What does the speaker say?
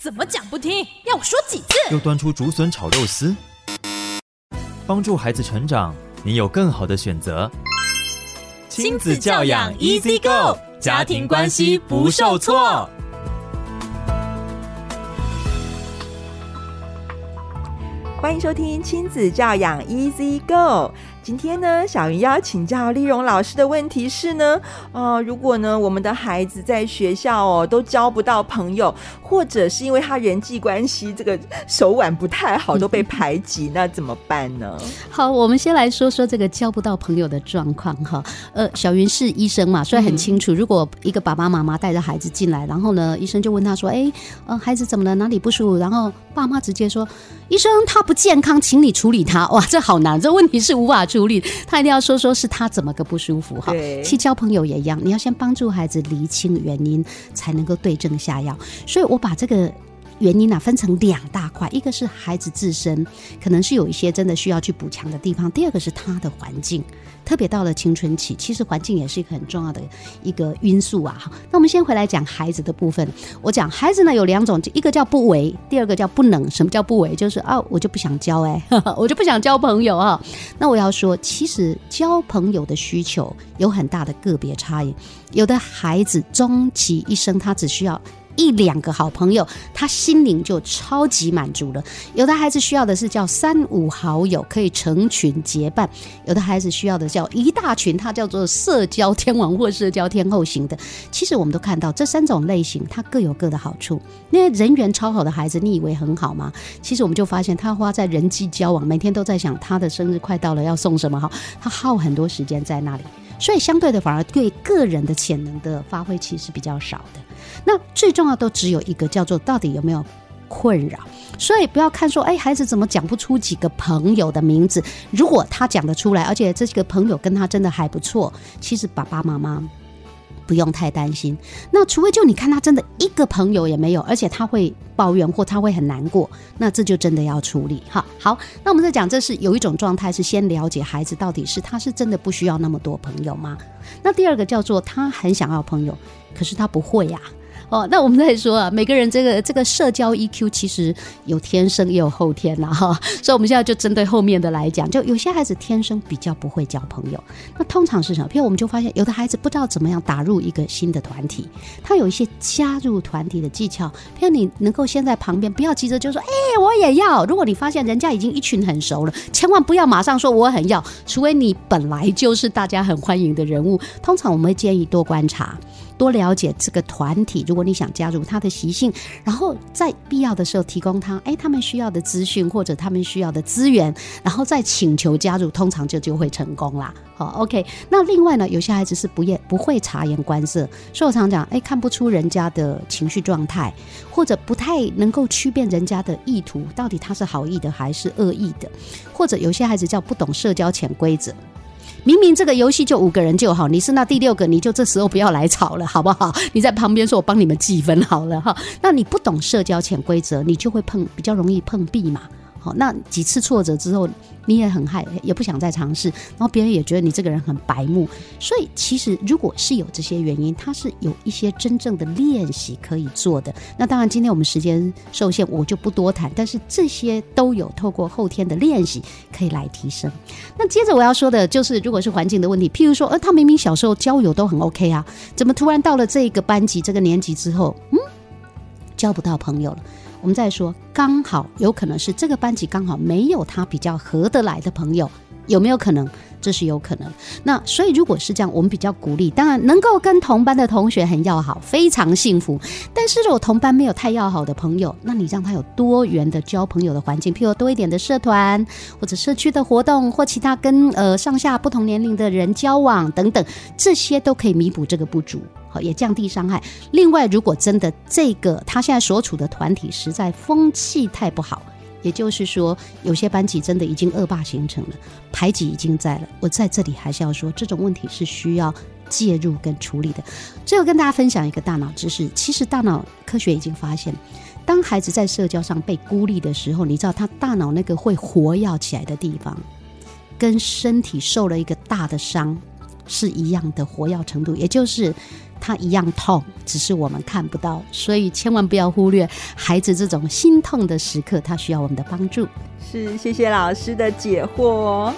怎么讲不听？要我说几次？又端出竹笋炒肉丝，帮助孩子成长，你有更好的选择。亲子教养 Easy Go，家庭关系不受挫。欢迎收听亲子教养 Easy Go。今天呢，小云要请教丽蓉老师的问题是呢，啊、呃，如果呢，我们的孩子在学校哦都交不到朋友，或者是因为他人际关系这个手腕不太好，都被排挤，那怎么办呢？好，我们先来说说这个交不到朋友的状况哈。呃，小云是医生嘛，所以很清楚，如果一个爸爸妈妈带着孩子进来，然后呢，医生就问他说：“哎，呃，孩子怎么了？哪里不舒服？”然后爸妈直接说：“医生，他不健康，请你处理它。”哇，这好难，这问题是无法。处理他一定要说说是他怎么个不舒服哈，其实交朋友也一样，你要先帮助孩子厘清原因，才能够对症下药。所以我把这个。原因呢、分成两大块，一个是孩子自身可能是有一些真的需要去补强的地方，第二个是他的环境，特别到了青春期，其实环境也是一个很重要的一个因素啊。好，那我们先回来讲孩子的部分。我讲孩子呢有两种，一个叫不为，第二个叫不能。什么叫不为？就是啊，我就不想交哎、欸，我就不想交朋友啊。那我要说，其实交朋友的需求有很大的个别差异，有的孩子终其一生，他只需要。一两个好朋友，他心灵就超级满足了。有的孩子需要的是叫三五好友可以成群结伴，有的孩子需要的叫一大群，他叫做社交天王或社交天后型的。其实我们都看到这三种类型，它各有各的好处。那人缘超好的孩子，你以为很好吗？其实我们就发现，他花在人际交往，每天都在想他的生日快到了要送什么好，他耗很多时间在那里。所以相对的，反而对个人的潜能的发挥其实比较少的。那最重要都只有一个，叫做到底有没有困扰。所以不要看说，哎，孩子怎么讲不出几个朋友的名字？如果他讲得出来，而且这几个朋友跟他真的还不错，其实爸爸妈妈。不用太担心，那除非就你看他真的一个朋友也没有，而且他会抱怨或他会很难过，那这就真的要处理哈。好，那我们在讲，这是有一种状态是先了解孩子到底是他是真的不需要那么多朋友吗？那第二个叫做他很想要朋友，可是他不会呀。哦，那我们再说啊，每个人这个这个社交 EQ 其实有天生也有后天呐哈，所以我们现在就针对后面的来讲，就有些孩子天生比较不会交朋友，那通常是什么？譬如我们就发现有的孩子不知道怎么样打入一个新的团体，他有一些加入团体的技巧，譬如你能够先在旁边，不要急着就说，哎、我也要。如果你发现人家已经一群很熟了，千万不要马上说我很要，除非你本来就是大家很欢迎的人物。通常我们会建议多观察。多了解这个团体，如果你想加入他的习性，然后在必要的时候提供他，哎，他们需要的资讯或者他们需要的资源，然后再请求加入，通常就就会成功啦。好，OK。那另外呢，有些孩子是不也不会察言观色，所以我常讲，哎，看不出人家的情绪状态，或者不太能够区辨人家的意图，到底他是好意的还是恶意的，或者有些孩子叫不懂社交潜规则。明明这个游戏就五个人就好，你是那第六个，你就这时候不要来吵了，好不好？你在旁边说，我帮你们记分好了哈。那你不懂社交潜规则，你就会碰，比较容易碰壁嘛。好，那几次挫折之后，你也很害，也不想再尝试，然后别人也觉得你这个人很白目。所以其实如果是有这些原因，它是有一些真正的练习可以做的。那当然，今天我们时间受限，我就不多谈。但是这些都有透过后天的练习可以来提升。那接着我要说的就是，如果是环境的问题，譬如说，呃，他明明小时候交友都很 OK 啊，怎么突然到了这个班级、这个年级之后，嗯，交不到朋友了？我们再说，刚好有可能是这个班级刚好没有他比较合得来的朋友，有没有可能？这是有可能。那所以如果是这样，我们比较鼓励，当然能够跟同班的同学很要好，非常幸福。但是如果同班没有太要好的朋友，那你让他有多元的交朋友的环境，譬如多一点的社团或者社区的活动，或其他跟呃上下不同年龄的人交往等等，这些都可以弥补这个不足。好，也降低伤害。另外，如果真的这个他现在所处的团体实在风气太不好，也就是说，有些班级真的已经恶霸形成了，排挤已经在了。我在这里还是要说，这种问题是需要介入跟处理的。最后跟大家分享一个大脑知识，其实大脑科学已经发现，当孩子在社交上被孤立的时候，你知道他大脑那个会活跃起来的地方，跟身体受了一个大的伤是一样的活跃程度，也就是。他一样痛，只是我们看不到，所以千万不要忽略孩子这种心痛的时刻，他需要我们的帮助。是，谢谢老师的解惑哦。